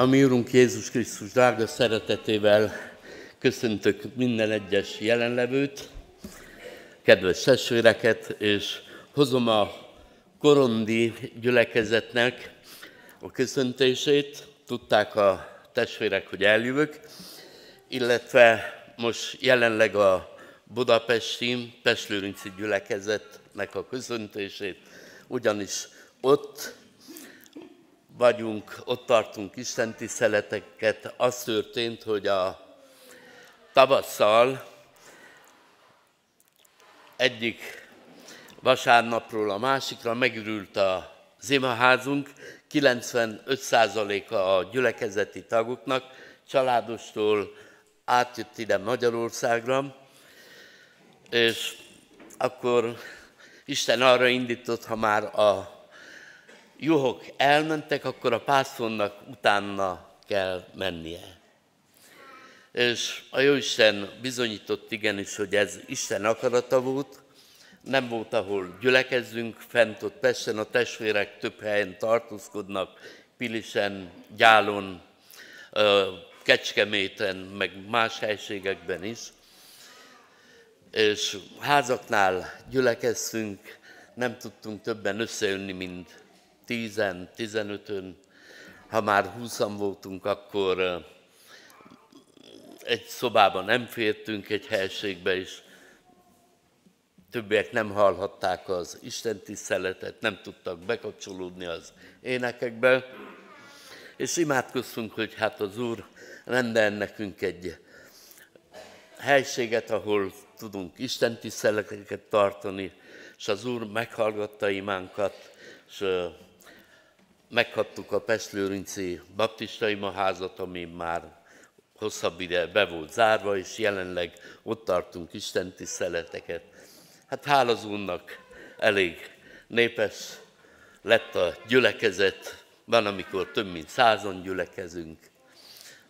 A mi Úrunk Jézus Krisztus drága szeretetével köszöntök minden egyes jelenlevőt, kedves testvéreket, és hozom a korondi gyülekezetnek a köszöntését. Tudták a testvérek, hogy eljövök, illetve most jelenleg a budapesti Pestlőrinci gyülekezetnek a köszöntését, ugyanis ott vagyunk, ott tartunk Isten tiszteleteket. Az történt, hogy a tavasszal egyik vasárnapról a másikra megürült a zimaházunk, 95%-a a gyülekezeti tagoknak, családostól átjött ide Magyarországra, és akkor Isten arra indított, ha már a juhok elmentek, akkor a pásztornak utána kell mennie. És a Jóisten bizonyított igenis, hogy ez Isten akarata volt, nem volt, ahol gyülekezzünk, fent ott Pesten a testvérek több helyen tartózkodnak, Pilisen, Gyálon, Kecskeméten, meg más helységekben is. És házaknál gyülekeztünk, nem tudtunk többen összejönni, mint tízen, tizenötön, ha már húszan voltunk, akkor egy szobában nem fértünk, egy helységbe is. Többiek nem hallhatták az Isten tiszteletet, nem tudtak bekapcsolódni az énekekbe, és imádkoztunk, hogy hát az Úr rendel nekünk egy helységet, ahol tudunk Isten tiszteleteket tartani, és az Úr meghallgatta imánkat, és megkaptuk a Pestlőrinci baptistai maházat, ami már hosszabb ide be volt zárva, és jelenleg ott tartunk Isten tiszteleteket. Hát hála az Úrnak elég népes lett a gyülekezet, van, amikor több mint százon gyülekezünk.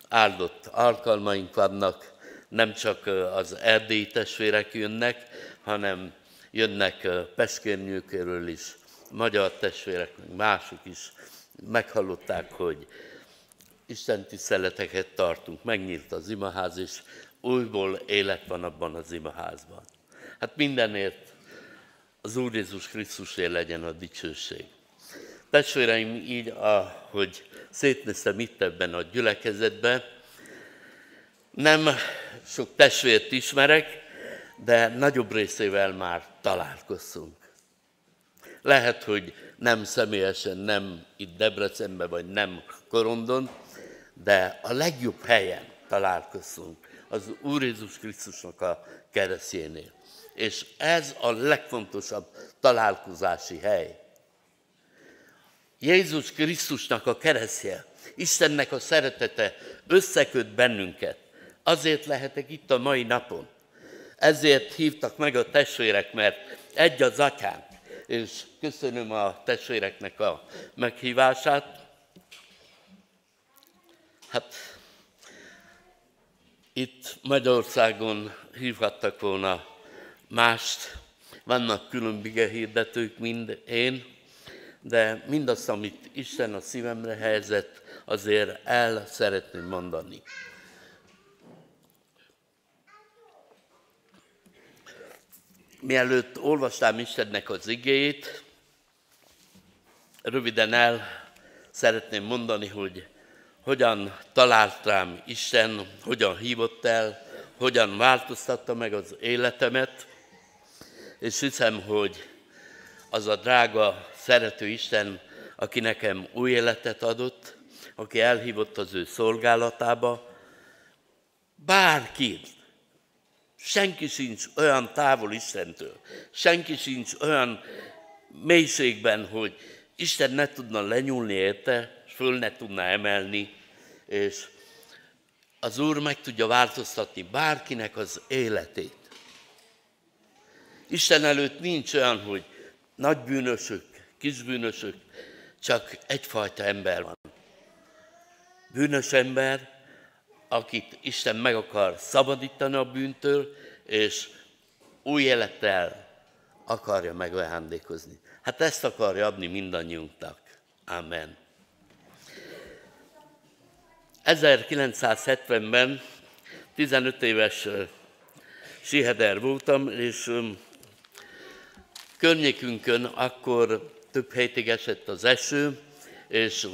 Áldott alkalmaink vannak, nem csak az erdélyi testvérek jönnek, hanem jönnek Peskérnyőkéről is, magyar testvérek, mások is meghallották, hogy Isten tiszteleteket tartunk, megnyílt az imaház, és újból élet van abban az imaházban. Hát mindenért az Úr Jézus Krisztusért legyen a dicsőség. Testvéreim, így, ahogy szétnéztem itt ebben a gyülekezetben, nem sok testvért ismerek, de nagyobb részével már találkoztunk. Lehet, hogy nem személyesen, nem itt Debrecenben, vagy nem Korondon, de a legjobb helyen találkozunk az Úr Jézus Krisztusnak a keresztjénél. És ez a legfontosabb találkozási hely. Jézus Krisztusnak a keresztje, Istennek a szeretete összeköt bennünket. Azért lehetek itt a mai napon. Ezért hívtak meg a testvérek, mert egy az atyánk, és köszönöm a testvéreknek a meghívását. Hát itt Magyarországon hívhattak volna mást, vannak külön hirdetők, mind én, de mindazt, amit Isten a szívemre helyezett, azért el szeretném mondani. Mielőtt olvastám Istennek az igéjét, röviden el szeretném mondani, hogy hogyan talált rám Isten, hogyan hívott el, hogyan változtatta meg az életemet, és hiszem, hogy az a drága, szerető Isten, aki nekem új életet adott, aki elhívott az ő szolgálatába, bárki, senki sincs olyan távol Istentől, senki sincs olyan mélységben, hogy Isten ne tudna lenyúlni érte, föl ne tudna emelni, és az Úr meg tudja változtatni bárkinek az életét. Isten előtt nincs olyan, hogy nagy bűnösök, kis bűnösök, csak egyfajta ember van. Bűnös ember, akit Isten meg akar szabadítani a bűntől, és új élettel akarja megajándékozni. Hát ezt akarja adni mindannyiunknak. Amen. 1970-ben 15 éves siheder voltam, és környékünkön akkor több hétig esett az eső, és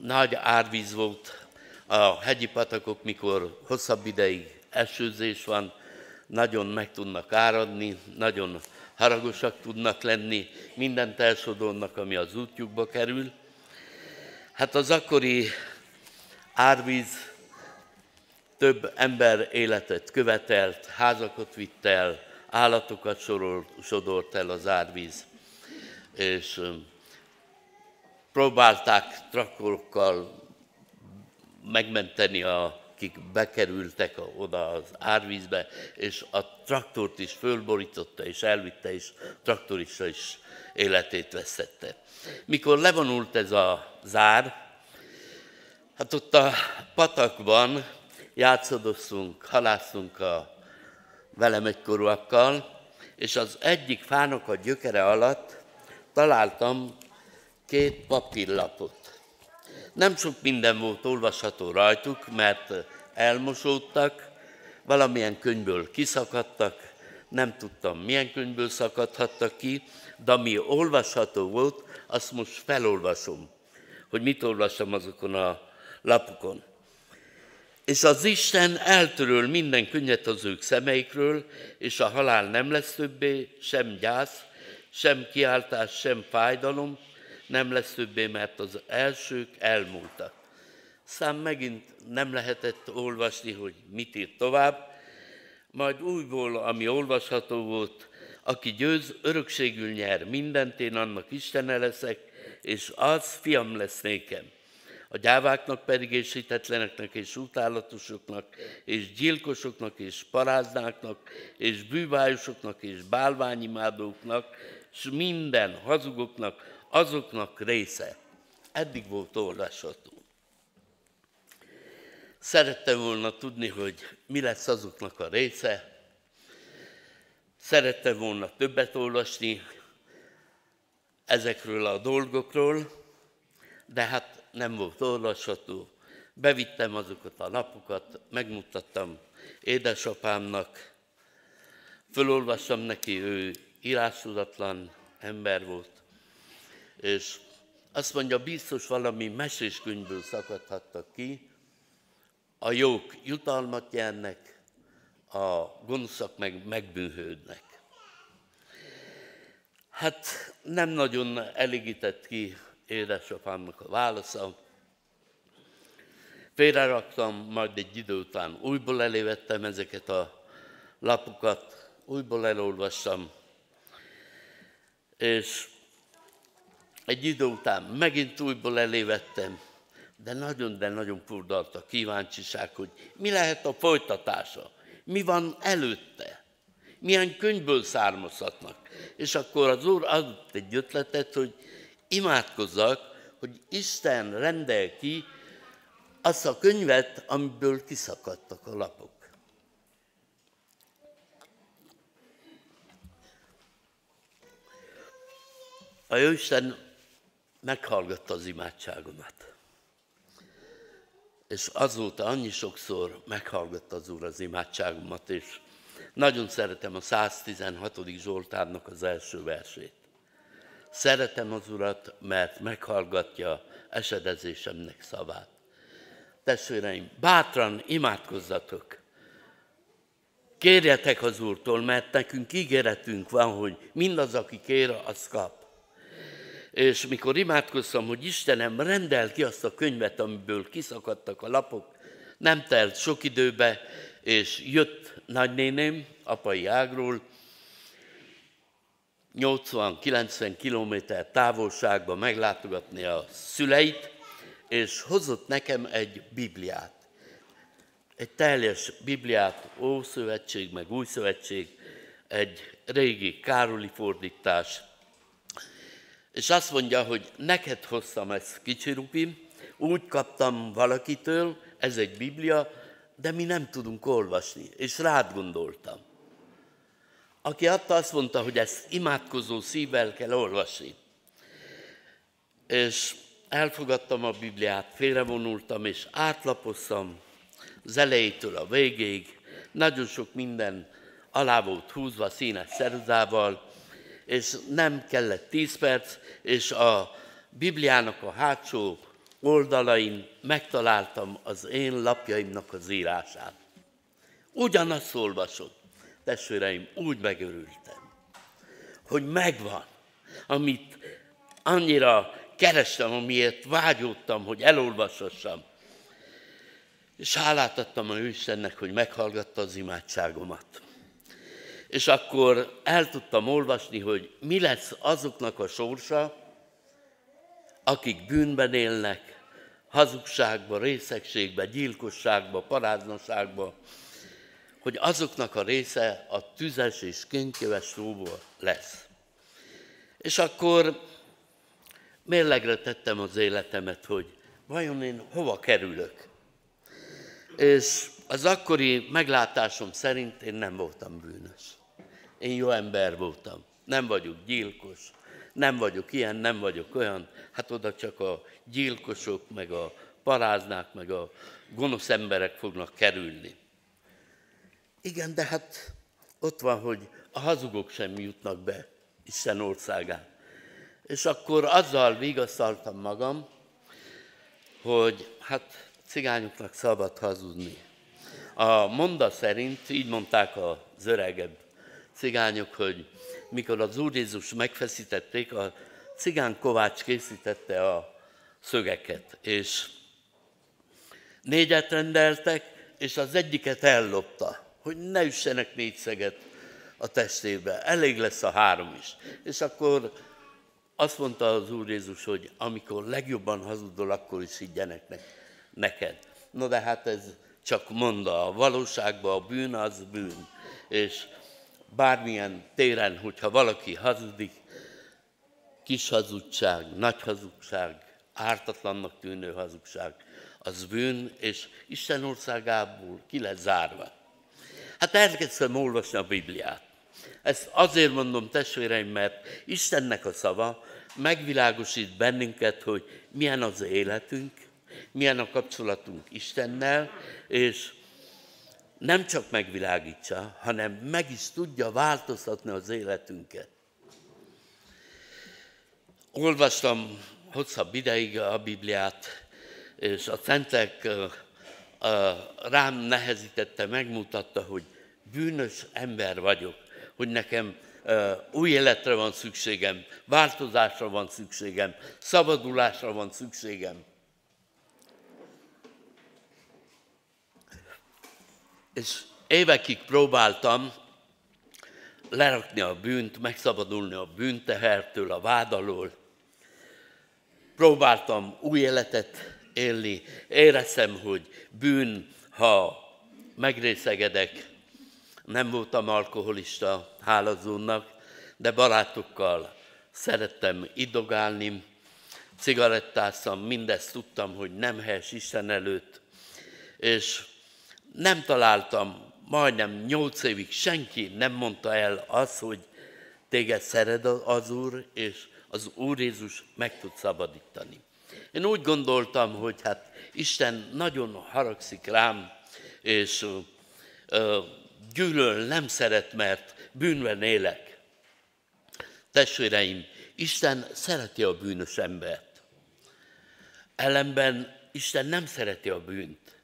nagy árvíz volt a hegyi patakok, mikor hosszabb ideig esőzés van, nagyon meg tudnak áradni, nagyon haragosak tudnak lenni, mindent elsodornak, ami az útjukba kerül. Hát az akkori árvíz több ember életet követelt, házakat vitt el, állatokat sorolt, sodort el az árvíz, és próbálták traktorokkal megmenteni, akik bekerültek oda az árvízbe, és a traktort is fölborította és elvitte, és traktorista is életét veszette. Mikor levonult ez a zár, hát ott a patakban játszadoztunk, halásztunk a velem egykorúakkal, és az egyik fának a gyökere alatt találtam két papírlapot. Nem sok minden volt olvasható rajtuk, mert elmosódtak, valamilyen könyvből kiszakadtak, nem tudtam milyen könyvből szakadhattak ki, de ami olvasható volt, azt most felolvasom, hogy mit olvasom azokon a lapokon. És az Isten eltöröl minden könnyet az ők szemeikről, és a halál nem lesz többé, sem gyász, sem kiáltás, sem fájdalom, nem lesz többé, mert az elsők elmúltak. Szám megint nem lehetett olvasni, hogy mit írt tovább, majd újból, ami olvasható volt, aki győz, örökségül nyer mindent, én annak Istene leszek, és az fiam lesz nékem a gyáváknak pedig és hitetleneknek és utálatosoknak, és gyilkosoknak és paráznáknak, és bűvájosoknak és bálványimádóknak, és minden hazugoknak, azoknak része. Eddig volt olvasható. Szerettem volna tudni, hogy mi lesz azoknak a része. Szerettem volna többet olvasni ezekről a dolgokról, de hát nem volt olvasható. Bevittem azokat a lapokat, megmutattam édesapámnak, fölolvastam neki, ő írásudatlan ember volt, és azt mondja, biztos valami meséskönyvből szakadhattak ki, a jók jutalmat nyernek, a gonoszak meg megbűnhődnek. Hát nem nagyon elégített ki édesapámnak a válasza. Félreraktam, majd egy idő után újból elévettem ezeket a lapokat, újból elolvassam, és egy idő után megint újból elévettem, de nagyon, de nagyon furdalt a kíváncsiság, hogy mi lehet a folytatása, mi van előtte, milyen könyvből származhatnak. És akkor az úr adott egy ötletet, hogy imádkozzak, hogy Isten rendel ki azt a könyvet, amiből kiszakadtak a lapok. A Jóisten meghallgatta az imádságomat. És azóta annyi sokszor meghallgatta az Úr az imádságomat, és nagyon szeretem a 116. Zsoltárnak az első versét. Szeretem az Urat, mert meghallgatja esedezésemnek szavát. Testvéreim, bátran imádkozzatok! Kérjetek az Úrtól, mert nekünk ígéretünk van, hogy mindaz, aki kér, az kap. És mikor imádkoztam, hogy Istenem, rendel ki azt a könyvet, amiből kiszakadtak a lapok, nem telt sok időbe, és jött nagynéném apai ágról, 80-90 kilométer távolságban meglátogatni a szüleit, és hozott nekem egy Bibliát. Egy teljes Bibliát, Ószövetség, meg Új egy régi Károli fordítás. És azt mondja, hogy neked hoztam ezt, kicsi rupim, úgy kaptam valakitől, ez egy Biblia, de mi nem tudunk olvasni, és rád gondoltam aki adta, azt mondta, hogy ezt imádkozó szívvel kell olvasni. És elfogadtam a Bibliát, félrevonultam és átlapoztam az elejétől a végéig. Nagyon sok minden alá volt húzva színes szeruzával, és nem kellett tíz perc, és a Bibliának a hátsó oldalain megtaláltam az én lapjaimnak az írását. Ugyanazt olvasod. Testvéreim, úgy megörültem, hogy megvan, amit annyira kerestem, amiért vágyódtam, hogy elolvashassam. És hálát adtam a Istennek, hogy meghallgatta az imádságomat. És akkor el tudtam olvasni, hogy mi lesz azoknak a sorsa, akik bűnben élnek, hazugságba, részegségbe, gyilkosságba, paráznaságba, hogy azoknak a része a tüzes és könköves tóból lesz. És akkor mérlegre tettem az életemet, hogy vajon én hova kerülök. És az akkori meglátásom szerint én nem voltam bűnös. Én jó ember voltam. Nem vagyok gyilkos, nem vagyok ilyen, nem vagyok olyan. Hát oda csak a gyilkosok, meg a paráznák, meg a gonosz emberek fognak kerülni. Igen, de hát ott van, hogy a hazugok sem jutnak be Isten országán. És akkor azzal vigasztaltam magam, hogy hát cigányoknak szabad hazudni. A monda szerint, így mondták az öregebb cigányok, hogy mikor az Úr Jézus megfeszítették, a cigán Kovács készítette a szögeket, és négyet rendeltek, és az egyiket ellopta, hogy ne üssenek négy szeget a testébe, elég lesz a három is. És akkor azt mondta az Úr Jézus, hogy amikor legjobban hazudol, akkor is higgyenek neked. No de hát ez csak monda, a valóságban a bűn az bűn. És bármilyen téren, hogyha valaki hazudik, kis hazugság, nagy hazugság, ártatlannak tűnő hazugság, az bűn, és Isten országából ki lesz zárva. Hát elkezdtem olvasni a Bibliát. Ezt azért mondom, testvéreim, mert Istennek a szava megvilágosít bennünket, hogy milyen az életünk, milyen a kapcsolatunk Istennel, és nem csak megvilágítsa, hanem meg is tudja változtatni az életünket. Olvastam hosszabb ideig a Bibliát, és a Szentek rám nehezítette, megmutatta, hogy bűnös ember vagyok, hogy nekem új életre van szükségem, változásra van szükségem, szabadulásra van szükségem. És évekig próbáltam lerakni a bűnt, megszabadulni a bűntehertől, a vád alól. Próbáltam új életet élni. Éreztem, hogy bűn, ha megrészegedek. Nem voltam alkoholista, hálazónak, de barátokkal szerettem idogálni, cigarettáztam, mindezt tudtam, hogy nem helyes Isten előtt, és nem találtam majdnem nyolc évig senki nem mondta el azt, hogy téged szeret az Úr, és az Úr Jézus meg tud szabadítani. Én úgy gondoltam, hogy hát Isten nagyon haragszik rám, és ö, gyűlöl, nem szeret, mert bűnben élek. Testvéreim, Isten szereti a bűnös embert. Ellenben Isten nem szereti a bűnt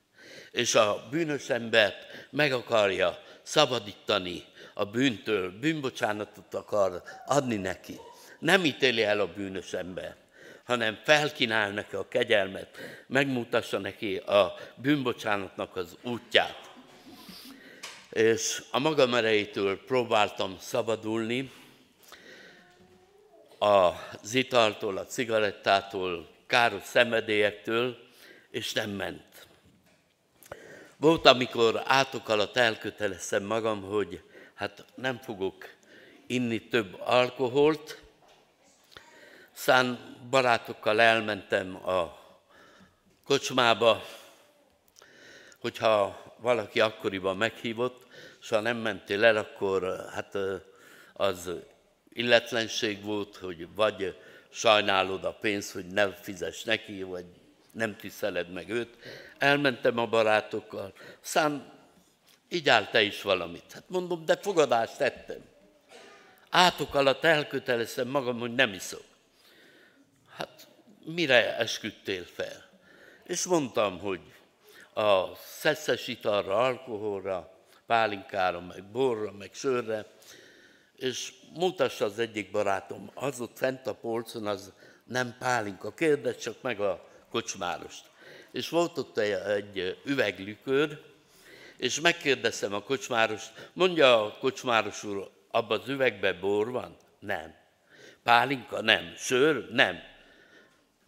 és a bűnös embert meg akarja szabadítani a bűntől, bűnbocsánatot akar adni neki. Nem ítéli el a bűnös embert, hanem felkínál neki a kegyelmet, megmutassa neki a bűnbocsánatnak az útját. És a magam erejétől próbáltam szabadulni, az italtól, a cigarettától, káros szemedélyektől, és nem ment. Volt, amikor átok alatt elköteleztem magam, hogy hát nem fogok inni több alkoholt. Szán barátokkal elmentem a kocsmába, hogyha valaki akkoriban meghívott, és ha nem mentél el, akkor hát az illetlenség volt, hogy vagy sajnálod a pénzt, hogy nem fizes neki, vagy nem tiszteled meg őt. Elmentem a barátokkal, szám így áll te is valamit. Hát mondom, de fogadást tettem. Átok alatt elköteleztem magam, hogy nem iszok. Hát mire esküdtél fel? És mondtam, hogy a szeszes italra, alkoholra, pálinkára, meg borra, meg sörre, és mutassa az egyik barátom, az ott fent a polcon, az nem pálinka, kérdez csak meg a kocsmárost. És volt ott egy üveglükör, és megkérdeztem a kocsmárost, mondja a kocsmáros úr, abban az üvegben bor van? Nem. Pálinka? Nem. Sör? Nem.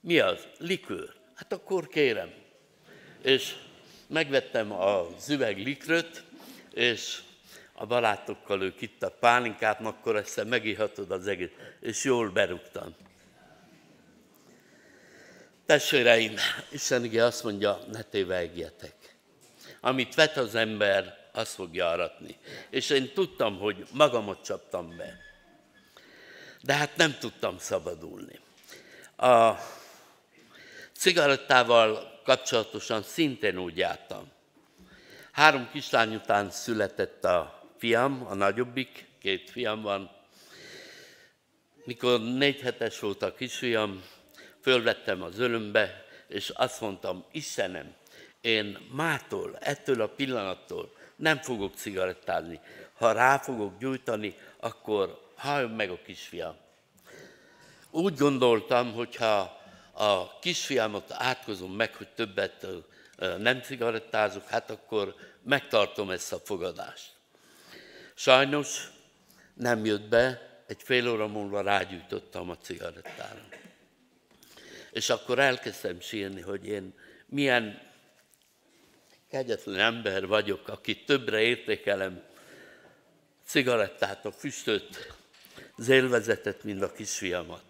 Mi az? Likőr. Hát akkor kérem. És megvettem az üveg likröt, és a barátokkal ők itt a pálinkát, akkor ezt megihatod az egész, és jól berúgtam. Testvéreim, Isten ugye azt mondja, ne tévegjetek. Amit vet az ember, azt fogja aratni. És én tudtam, hogy magamat csaptam be. De hát nem tudtam szabadulni. A cigarettával kapcsolatosan szintén úgy jártam. Három kislány után született a fiam, a nagyobbik, két fiam van. Mikor négy hetes volt a kisfiam, fölvettem az ölömbe, és azt mondtam, Istenem, én mától, ettől a pillanattól nem fogok cigarettázni. Ha rá fogok gyújtani, akkor halljon meg a kisfiam. Úgy gondoltam, hogyha a kisfiámat átkozom meg, hogy többet nem cigarettázok, hát akkor megtartom ezt a fogadást. Sajnos nem jött be, egy fél óra múlva rágyújtottam a cigarettára. És akkor elkezdtem sírni, hogy én milyen kegyetlen ember vagyok, aki többre értékelem cigarettát, a füstöt, az élvezetet, mint a kisfiamat.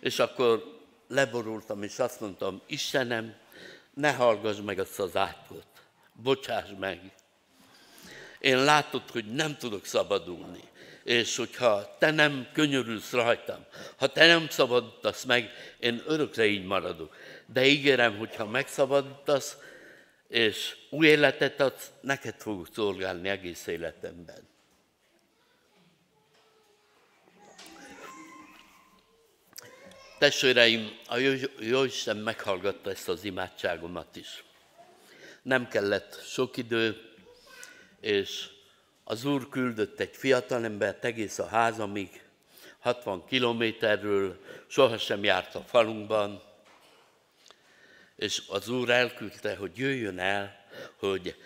És akkor leborultam, és azt mondtam, Istenem, ne hallgass meg azt az átkot, bocsáss meg. Én látod, hogy nem tudok szabadulni, és hogyha te nem könyörülsz rajtam, ha te nem szabadítasz meg, én örökre így maradok. De ígérem, hogyha megszabadítasz, és új életet adsz, neked fogok szolgálni egész életemben. Testvéreim, a jó Isten meghallgatta ezt az imádságomat is. Nem kellett sok idő, és az Úr küldött egy fiatalembert egész a házamig, 60 kilométerről, sohasem járt a falunkban, és az Úr elküldte, hogy jöjjön el, hogy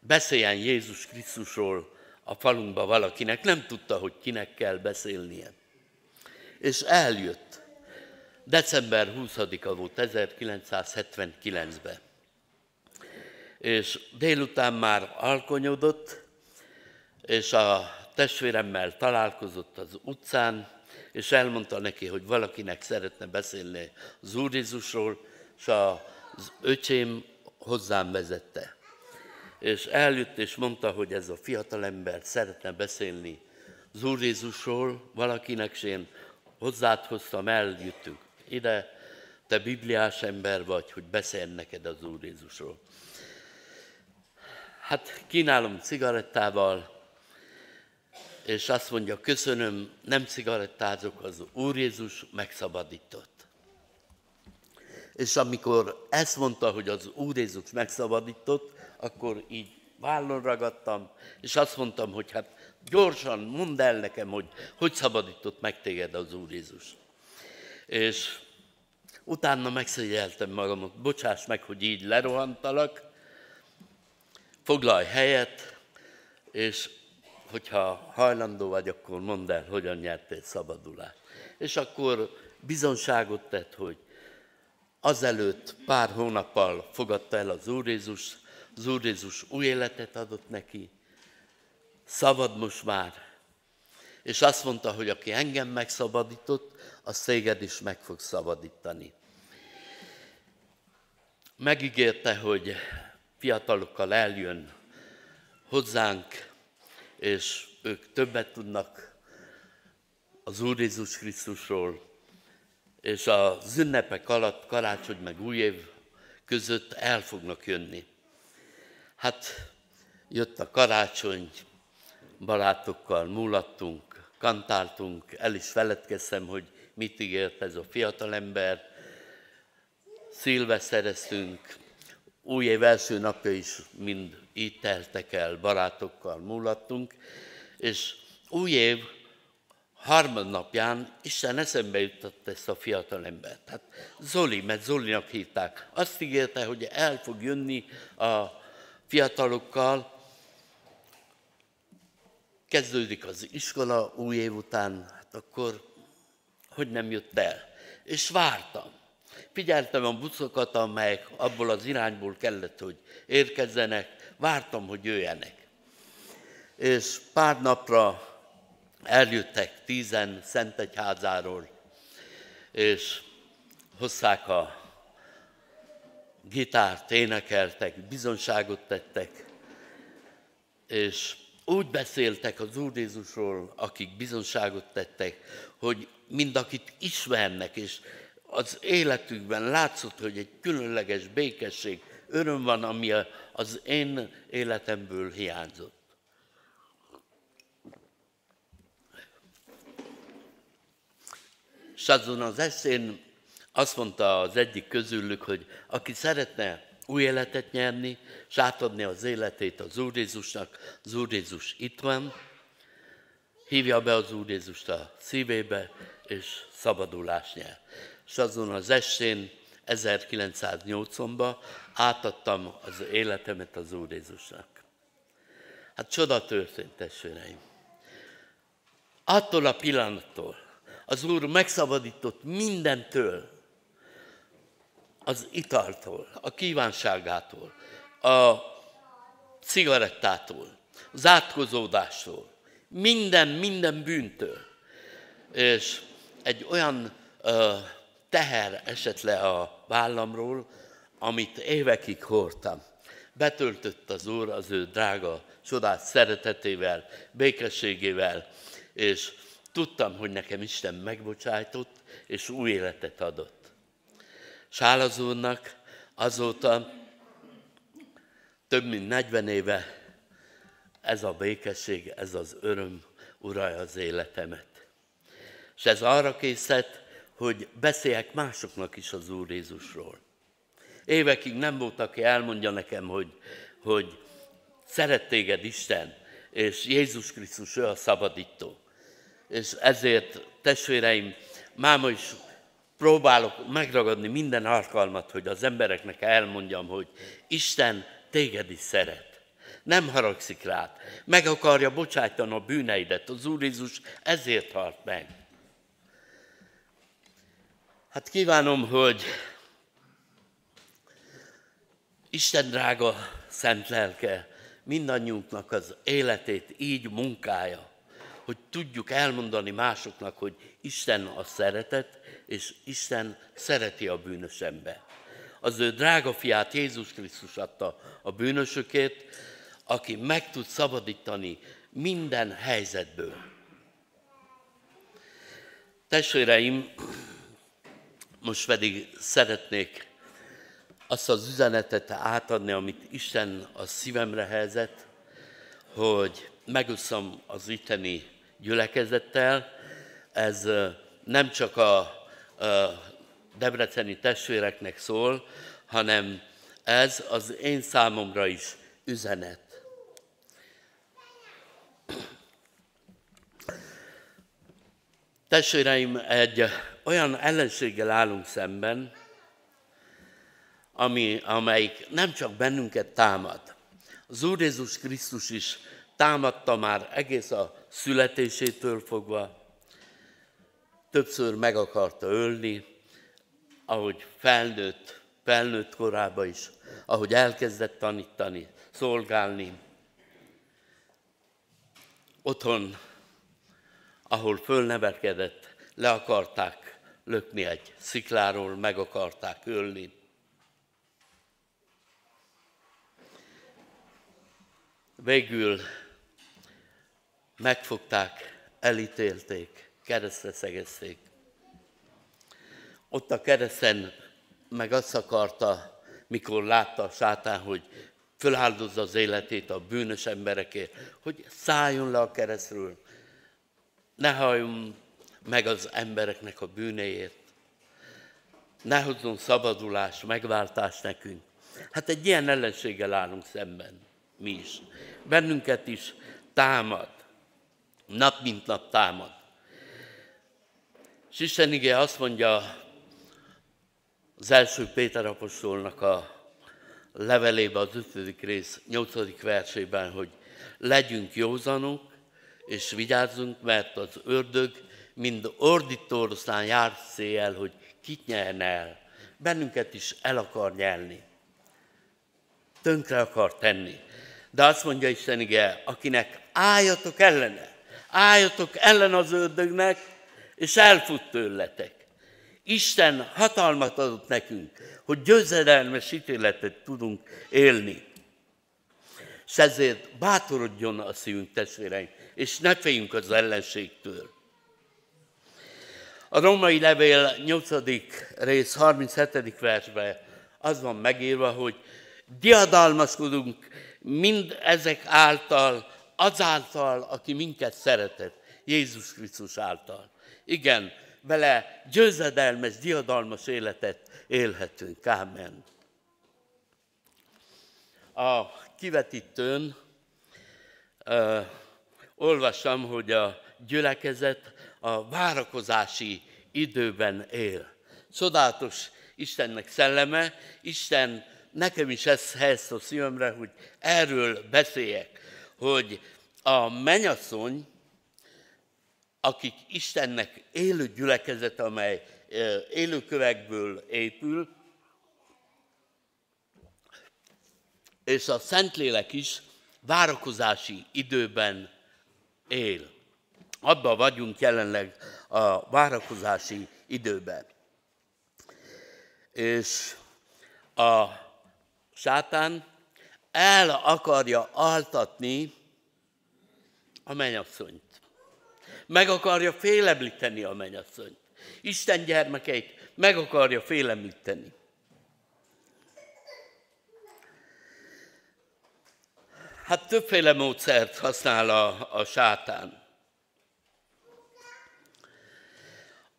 beszéljen Jézus Krisztusról a falunkba valakinek, nem tudta, hogy kinek kell beszélnie. És eljött. December 20-a volt 1979-ben. És délután már alkonyodott, és a testvéremmel találkozott az utcán, és elmondta neki, hogy valakinek szeretne beszélni az Úr Jézusról, és az öcsém hozzám vezette. És eljött és mondta, hogy ez a fiatalember szeretne beszélni az Úr Jézusról valakinek, és én hozzád hoztam, eljöttünk ide, te bibliás ember vagy, hogy beszélj neked az Úr Jézusról. Hát kínálom cigarettával, és azt mondja, köszönöm, nem cigarettázok, az Úr Jézus megszabadított. És amikor ezt mondta, hogy az Úr Jézus megszabadított, akkor így vállon ragadtam, és azt mondtam, hogy hát gyorsan mondd el nekem, hogy hogy szabadított meg téged az Úr Jézus. És utána megszégyeltem magamat, bocsáss meg, hogy így lerohantalak, foglalj helyet, és hogyha hajlandó vagy, akkor mondd el, hogyan nyertél szabadulást. És akkor bizonságot tett, hogy azelőtt pár hónappal fogadta el az Úr Jézus, az Úr Jézus új életet adott neki, szabad most már, és azt mondta, hogy aki engem megszabadított, az téged is meg fog szabadítani. Megígérte, hogy fiatalokkal eljön hozzánk, és ők többet tudnak az Úr Jézus Krisztusról, és az ünnepek alatt, karácsony meg új év között el fognak jönni. Hát jött a karácsony, barátokkal múlattunk, kantáltunk, el is feledkeztem, hogy mit ígért ez a fiatalember. Szilveszereztünk, új év első napja is mind így teltek el, barátokkal múlattunk, és új év harmadnapján Isten eszembe jutott ezt a fiatal embert. Hát Zoli, mert Zolinak hívták. Azt ígérte, hogy el fog jönni a fiatalokkal, kezdődik az iskola új év után, hát akkor hogy nem jött el. És vártam. Figyeltem a buszokat, amelyek abból az irányból kellett, hogy érkezzenek, vártam, hogy jöjjenek. És pár napra eljöttek tízen Szentegyházáról, és hozták a gitárt, énekeltek, bizonságot tettek, és úgy beszéltek az Úr Jézusról, akik bizonságot tettek, hogy mind akit ismernek, és az életükben látszott, hogy egy különleges békesség, öröm van, ami az én életemből hiányzott. És azon az eszén azt mondta az egyik közülük, hogy aki szeretne új életet nyerni, és átadni az életét az Úr Jézusnak, az Úr Jézus itt van, hívja be az Úr Jézust a szívébe, és szabadulás nyer. És azon az estén 1980-ban átadtam az életemet az Úr Jézusnak. Hát csoda történt, testvéreim. Attól a pillanattól az Úr megszabadított mindentől, az italtól, a kívánságától, a cigarettától, az átkozódástól, minden, minden bűntől. És egy olyan ö, teher esett le a vállamról, amit évekig hordtam. Betöltött az Úr az ő drága, csodás szeretetével, békességével, és tudtam, hogy nekem Isten megbocsájtott, és új életet adott. Sálaz úrnak azóta több mint 40 éve ez a békesség, ez az öröm uralja az életemet. És ez arra készít, hogy beszéljek másoknak is az Úr Jézusról. Évekig nem volt, aki elmondja nekem, hogy, hogy szeret téged Isten, és Jézus Krisztus ő a szabadító. És ezért, testvéreim, máma is próbálok megragadni minden alkalmat, hogy az embereknek elmondjam, hogy Isten téged is szeret. Nem haragszik rád. Meg akarja bocsájtani a bűneidet. Az Úr Jézus ezért halt meg. Hát kívánom, hogy Isten drága szent lelke mindannyiunknak az életét így munkája, hogy tudjuk elmondani másoknak, hogy Isten a szeretet, és Isten szereti a bűnös ember. Az ő drága fiát Jézus Krisztus adta a bűnösökét, aki meg tud szabadítani minden helyzetből. Testvéreim, most pedig szeretnék azt az üzenetet átadni, amit Isten a szívemre helyezett, hogy megosszam az itteni gyülekezettel. Ez nem csak a, a debreceni testvéreknek szól, hanem ez az én számomra is üzenet. Testvéreim, egy olyan ellenséggel állunk szemben, ami, amelyik nem csak bennünket támad. Az Úr Jézus Krisztus is támadta már egész a születésétől fogva, többször meg akarta ölni, ahogy felnőtt, felnőtt korában is, ahogy elkezdett tanítani, szolgálni. Otthon, ahol fölnevekedett, le akarták lökni egy szikláról, meg akarták ölni. Végül megfogták, elítélték, keresztre szegezték. Ott a kereszten meg azt akarta, mikor látta a sátán, hogy föláldozza az életét a bűnös emberekért, hogy szálljon le a keresztről, ne halljon meg az embereknek a bűnéért, ne hozzon szabadulás, megváltás nekünk. Hát egy ilyen ellenséggel állunk szemben, mi is. Bennünket is támad, nap mint nap támad. És Isten ige azt mondja az első Péter apostolnak a levelébe az ötödik rész, nyolcadik versében, hogy legyünk józanok, és vigyázzunk, mert az ördög mind ordítórszán jár szél, hogy kit nyerne el. Bennünket is el akar nyelni. Tönkre akar tenni. De azt mondja Isten ige, akinek álljatok ellene, álljatok ellen az ördögnek, és elfut tőletek. Isten hatalmat adott nekünk, hogy győzedelmes ítéletet tudunk élni. És ezért bátorodjon a szívünk, testvéreim, és ne féljünk az ellenségtől. A romai levél 8. rész 37. versben az van megírva, hogy diadalmaskodunk mind ezek által, azáltal, aki minket szeretett, Jézus Krisztus által. Igen, vele győzedelmes, diadalmas életet élhetünk. Ámen. A kivetítőn uh, olvastam, hogy a gyülekezet a várakozási időben él. Csodálatos Istennek szelleme, Isten nekem is ez helyez a szívemre, hogy erről beszéljek, hogy a menyasszony akik Istennek élő gyülekezet, amely élőkövekből épül, és a Szentlélek is várakozási időben él. Abban vagyunk jelenleg a várakozási időben. És a sátán el akarja altatni a mennyasszonyt meg akarja félemlíteni a mennyasszonyt. Isten gyermekeit meg akarja félemlíteni. Hát többféle módszert használ a, a sátán.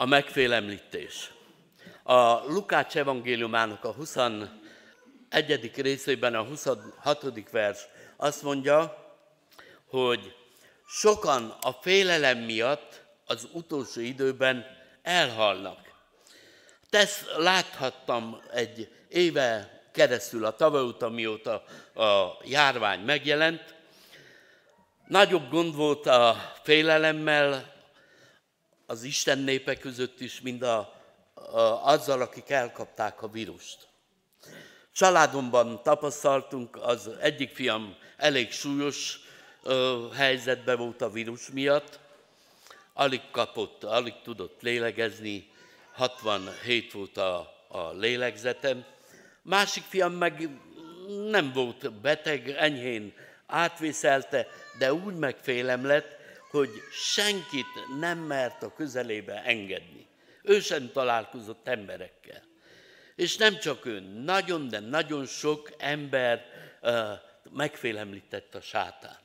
A megfélemlítés. A Lukács evangéliumának a 21. részében a 26. vers azt mondja, hogy sokan a félelem miatt az utolsó időben elhalnak. Ezt láthattam egy éve keresztül a tavaly óta, mióta a járvány megjelent. Nagyobb gond volt a félelemmel az Isten népe között is, mint a, a, azzal, akik elkapták a vírust. Családomban tapasztaltunk, az egyik fiam elég súlyos helyzetben volt a vírus miatt, alig kapott, alig tudott lélegezni, 67 volt a, a lélegzetem. Másik fiam meg nem volt beteg, enyhén átvészelte, de úgy megfélem lett, hogy senkit nem mert a közelébe engedni. Ő sem találkozott emberekkel. És nem csak ő, nagyon, de nagyon sok ember uh, megfélemlített a sátán.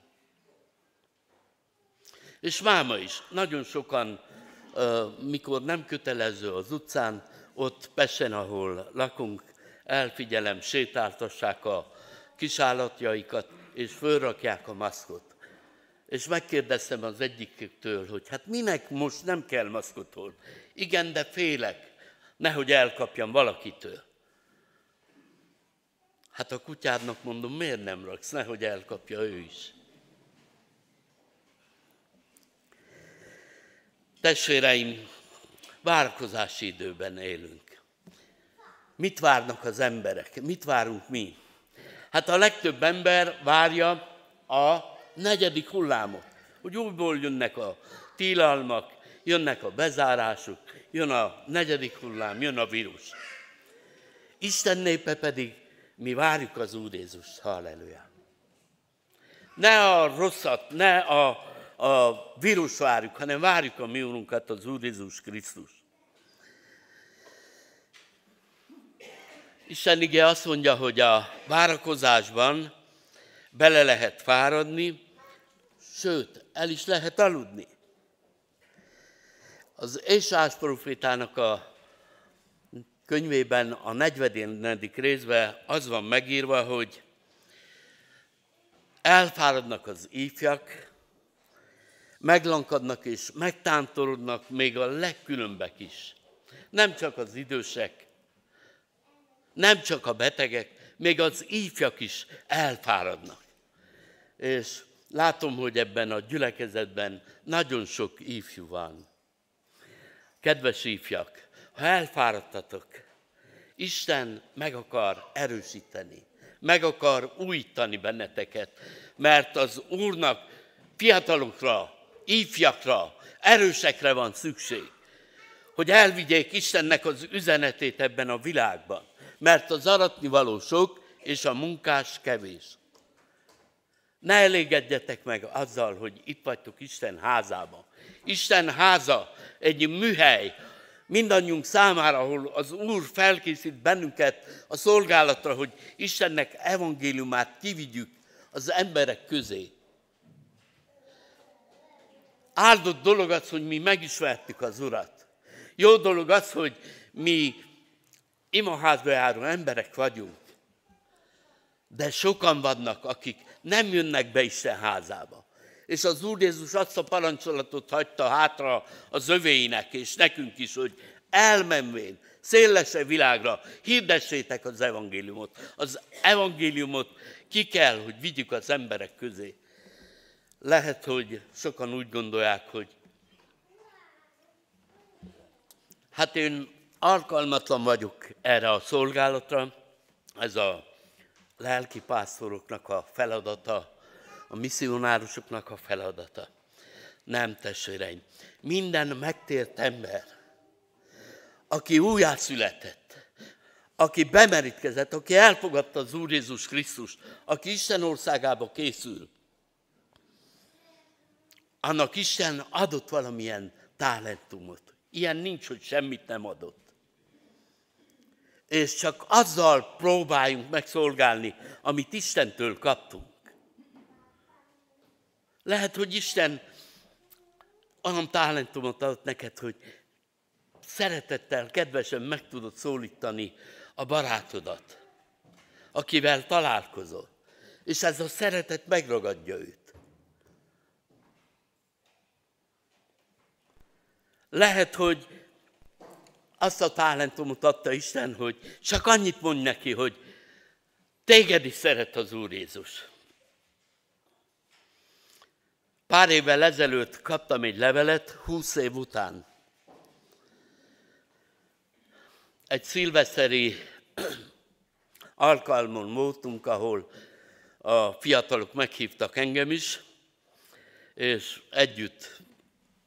És máma is. Nagyon sokan, mikor nem kötelező az utcán, ott Pesen, ahol lakunk, elfigyelem, sétáltassák a kisállatjaikat, és fölrakják a maszkot. És megkérdeztem az egyiktől, hogy hát minek most nem kell maszkot hol? Igen, de félek, nehogy elkapjam valakitől. Hát a kutyádnak mondom, miért nem raksz, nehogy elkapja ő is. Testvéreim, várakozási időben élünk. Mit várnak az emberek? Mit várunk mi? Hát a legtöbb ember várja a negyedik hullámot, hogy újból jönnek a tilalmak, jönnek a bezárások, jön a negyedik hullám, jön a vírus. Isten népe pedig mi várjuk az Úr Jézust, halleluja. Ne a rosszat, ne a a vírus várjuk, hanem várjuk a mi Urunkat, az Úr Jézus Krisztus. Isten ige azt mondja, hogy a várakozásban bele lehet fáradni, sőt, el is lehet aludni. Az Ésás profétának a könyvében a 40. részben az van megírva, hogy elfáradnak az ifjak, meglankadnak és megtántorodnak még a legkülönbek is. Nem csak az idősek, nem csak a betegek, még az ifjak is elfáradnak. És látom, hogy ebben a gyülekezetben nagyon sok ifjú van. Kedves ifjak, ha elfáradtatok, Isten meg akar erősíteni, meg akar újítani benneteket, mert az Úrnak fiatalokra, ifjakra, erősekre van szükség, hogy elvigyék Istennek az üzenetét ebben a világban, mert az aratni való sok, és a munkás kevés. Ne elégedjetek meg azzal, hogy itt vagytok Isten házában. Isten háza egy műhely, mindannyiunk számára, ahol az Úr felkészít bennünket a szolgálatra, hogy Istennek evangéliumát kivigyük az emberek közé. Áldott dolog az, hogy mi megismertük az Urat. Jó dolog az, hogy mi imaházba járó emberek vagyunk. De sokan vannak, akik nem jönnek be Isten házába. És az Úr Jézus azt a parancsolatot hagyta hátra az övéinek, és nekünk is, hogy elmenvén, szélese világra hirdessétek az evangéliumot. Az evangéliumot ki kell, hogy vigyük az emberek közé. Lehet, hogy sokan úgy gondolják, hogy hát én alkalmatlan vagyok erre a szolgálatra, ez a lelki pásztoroknak a feladata, a misszionárusoknak a feladata. Nem, testvéreim. Minden megtért ember, aki újjászületett, aki bemerítkezett, aki elfogadta az Úr Jézus Krisztust, aki Isten országába készül, annak Isten adott valamilyen talentumot. Ilyen nincs, hogy semmit nem adott. És csak azzal próbáljunk megszolgálni, amit Istentől kaptunk. Lehet, hogy Isten olyan talentumot adott neked, hogy szeretettel, kedvesen meg tudod szólítani a barátodat, akivel találkozol. És ez a szeretet megragadja őt. Lehet, hogy azt a talentumot adta Isten, hogy csak annyit mond neki, hogy téged is szeret az Úr Jézus. Pár évvel ezelőtt kaptam egy levelet, húsz év után. Egy szilveszeri alkalmon voltunk, ahol a fiatalok meghívtak engem is, és együtt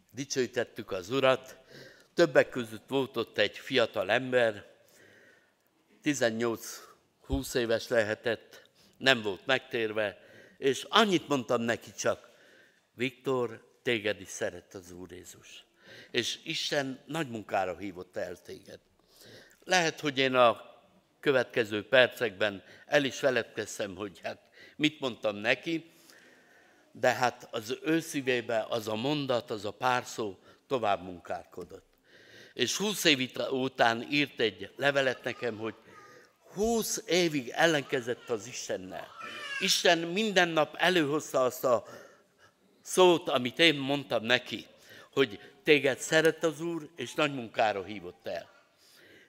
dicsőítettük az Urat. Többek között volt ott egy fiatal ember, 18-20 éves lehetett, nem volt megtérve, és annyit mondtam neki csak, Viktor, téged is szeret az Úr Jézus. És Isten nagy munkára hívott el téged. Lehet, hogy én a következő percekben el is feledkeztem, hogy hát mit mondtam neki, de hát az ő szívébe az a mondat, az a pár szó tovább munkálkodott. És húsz év után írt egy levelet nekem, hogy húsz évig ellenkezett az Istennel. Isten minden nap előhozta azt a szót, amit én mondtam neki, hogy téged szeret az Úr, és nagy munkára hívott el.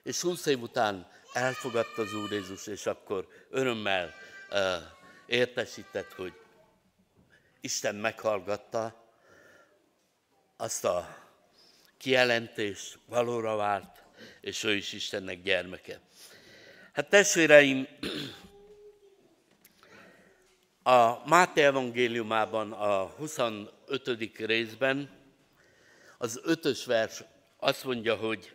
És húsz év után elfogadta az Úr Jézus, és akkor örömmel uh, értesített, hogy Isten meghallgatta azt a kijelentést, valóra vált, és ő is Istennek gyermeke. Hát testvéreim, a Máté evangéliumában, a 25. részben, az ötös vers azt mondja, hogy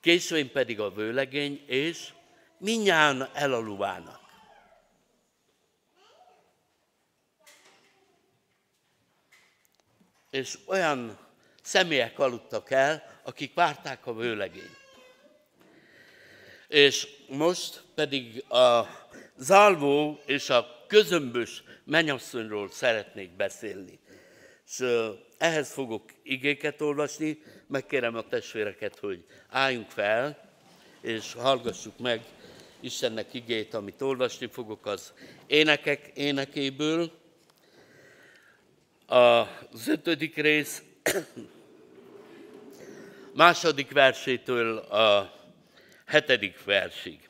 későn pedig a vőlegény, és minnyáján elaluvának. és olyan személyek aludtak el, akik várták a vőlegényt. És most pedig a zalvó és a közömbös menyasszonyról szeretnék beszélni. És ehhez fogok igéket olvasni, megkérem a testvéreket, hogy álljunk fel, és hallgassuk meg Istennek igét, amit olvasni fogok az énekek énekéből. Az ötödik rész második versétől a hetedik versig.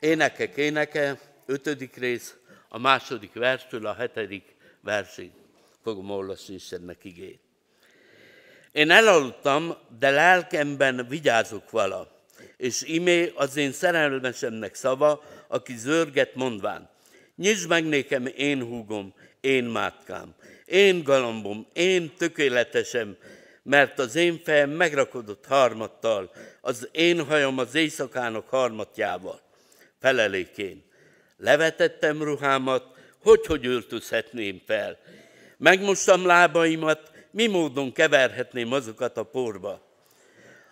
Énekek éneke, ötödik rész, a második verstől a hetedik versig. Fogom olvasni Istennek igét. Én elaludtam, de lelkemben vigyázok vala, és imé az én szerelmesemnek szava, aki zörget mondván. Nyisd meg nékem én húgom, én mátkám, én galambom, én tökéletesem, mert az én fejem megrakodott harmattal, az én hajam az éjszakának harmatjával. Felelékén. Levetettem ruhámat, hogy hogy öltözhetném fel. Megmostam lábaimat, mi módon keverhetném azokat a porba.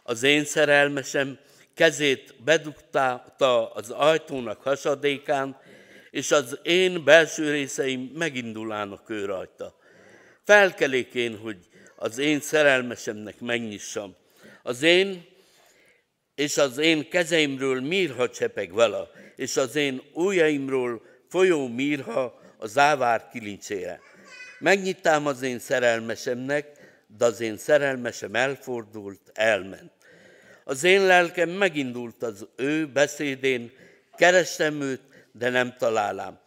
Az én szerelmesem kezét bedugta az ajtónak hasadékán, és az én belső részeim megindulának ő rajta. Felkelékén, hogy az én szerelmesemnek megnyissam. Az én és az én kezeimről mirha csepeg vala, és az én ujjaimról folyó mirha a závár kilincsére. Megnyitám az én szerelmesemnek, de az én szerelmesem elfordult, elment. Az én lelkem megindult az ő beszédén, kerestem őt, de nem találám.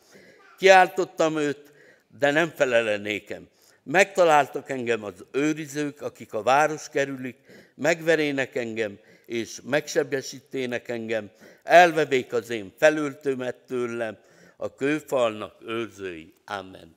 Kiáltottam őt, de nem felele nékem. Megtaláltak engem az őrizők, akik a város kerülik, megverének engem, és megsebesítének engem, elvevék az én felültőmet tőlem, a kőfalnak őrzői. Amen.